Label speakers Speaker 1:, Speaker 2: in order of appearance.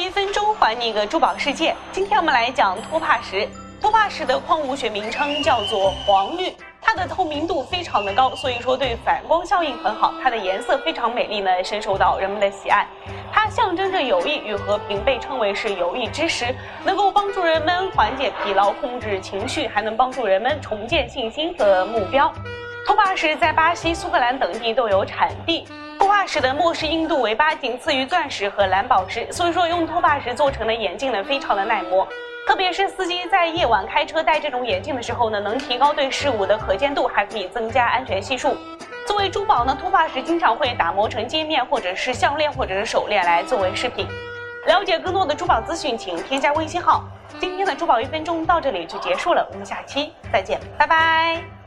Speaker 1: 一分钟还你一个珠宝世界。今天我们来讲托帕石。托帕石的矿物学名称叫做黄玉，它的透明度非常的高，所以说对反光效应很好。它的颜色非常美丽呢，深受到人们的喜爱。它象征着友谊与和平，被称为是友谊之石，能够帮助人们缓解疲劳、控制情绪，还能帮助人们重建信心和目标。托帕石在巴西、苏格兰等地都有产地。托帕石的末世硬度为八，仅次于钻石和蓝宝石，所以说用托帕石做成的眼镜呢，非常的耐磨。特别是司机在夜晚开车戴这种眼镜的时候呢，能提高对事物的可见度，还可以增加安全系数。作为珠宝呢，托帕石经常会打磨成戒面，或者是项链，或者是手链来作为饰品。了解更多的珠宝资讯，请添加微信号。今天的珠宝一分钟到这里就结束了，我们下期再见，拜拜。